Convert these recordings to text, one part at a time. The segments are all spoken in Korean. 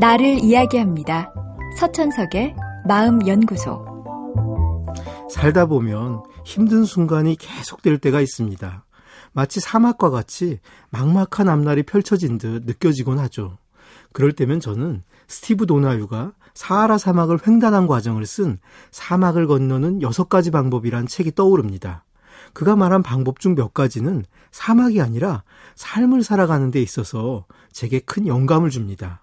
나를 이야기합니다. 서천석의 마음연구소. 살다 보면 힘든 순간이 계속될 때가 있습니다. 마치 사막과 같이 막막한 앞날이 펼쳐진 듯 느껴지곤 하죠. 그럴 때면 저는 스티브 도나유가 사하라 사막을 횡단한 과정을 쓴 사막을 건너는 여섯 가지 방법이란 책이 떠오릅니다. 그가 말한 방법 중 몇 가지는 사막이 아니라 삶을 살아가는 데 있어서 제게 큰 영감을 줍니다.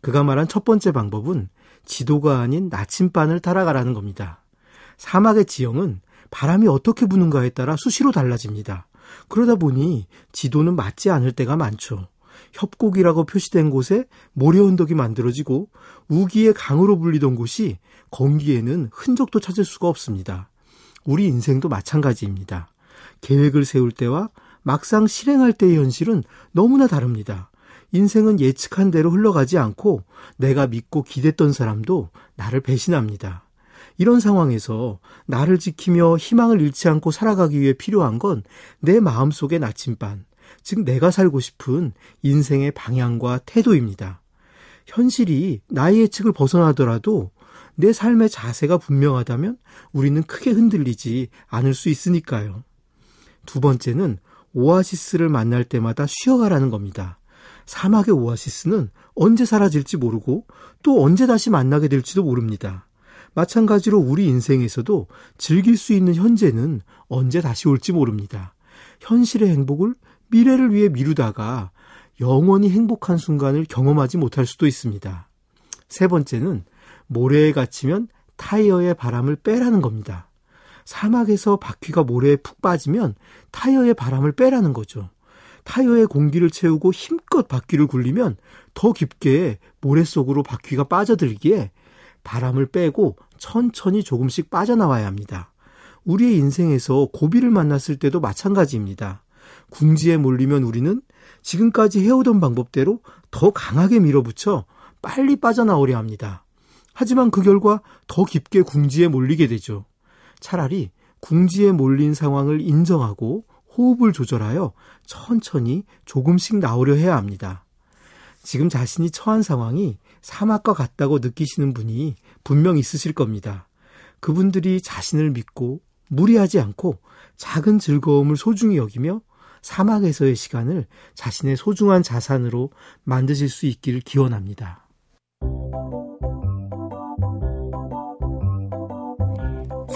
그가 말한 첫 번째 방법은 지도가 아닌 나침반을 따라가라는 겁니다. 사막의 지형은 바람이 어떻게 부는가에 따라 수시로 달라집니다. 그러다 보니 지도는 맞지 않을 때가 많죠. 협곡이라고 표시된 곳에 모래 언덕이 만들어지고 우기의 강으로 불리던 곳이 건기에는 흔적도 찾을 수가 없습니다. 우리 인생도 마찬가지입니다. 계획을 세울 때와 막상 실행할 때의 현실은 너무나 다릅니다. 인생은 예측한 대로 흘러가지 않고 내가 믿고 기댔던 사람도 나를 배신합니다. 이런 상황에서 나를 지키며 희망을 잃지 않고 살아가기 위해 필요한 건 내 마음속의 나침반, 즉 내가 살고 싶은 인생의 방향과 태도입니다. 현실이 나의 예측을 벗어나더라도 내 삶의 자세가 분명하다면 우리는 크게 흔들리지 않을 수 있으니까요. 두 번째는 오아시스를 만날 때마다 쉬어가라는 겁니다. 사막의 오아시스는 언제 사라질지 모르고 또 언제 다시 만나게 될지도 모릅니다. 마찬가지로 우리 인생에서도 즐길 수 있는 현재는 언제 다시 올지 모릅니다. 현실의 행복을 미래를 위해 미루다가 영원히 행복한 순간을 경험하지 못할 수도 있습니다. 세 번째는 모래에 갇히면 타이어의 바람을 빼라는 겁니다. 사막에서 바퀴가 모래에 푹 빠지면 타이어의 바람을 빼라는 거죠. 타이어에 공기를 채우고 힘껏 바퀴를 굴리면 더 깊게 모래 속으로 바퀴가 빠져들기에 바람을 빼고 천천히 조금씩 빠져나와야 합니다. 우리의 인생에서 고비를 만났을 때도 마찬가지입니다. 궁지에 몰리면 우리는 지금까지 해오던 방법대로 더 강하게 밀어붙여 빨리 빠져나오려 합니다. 하지만 그 결과 더 깊게 궁지에 몰리게 되죠. 차라리 궁지에 몰린 상황을 인정하고 호흡을 조절하여 천천히 조금씩 나오려 해야 합니다. 지금 자신이 처한 상황이 사막과 같다고 느끼시는 분이 분명 있으실 겁니다. 그분들이 자신을 믿고 무리하지 않고 작은 즐거움을 소중히 여기며 사막에서의 시간을 자신의 소중한 자산으로 만드실 수 있기를 기원합니다.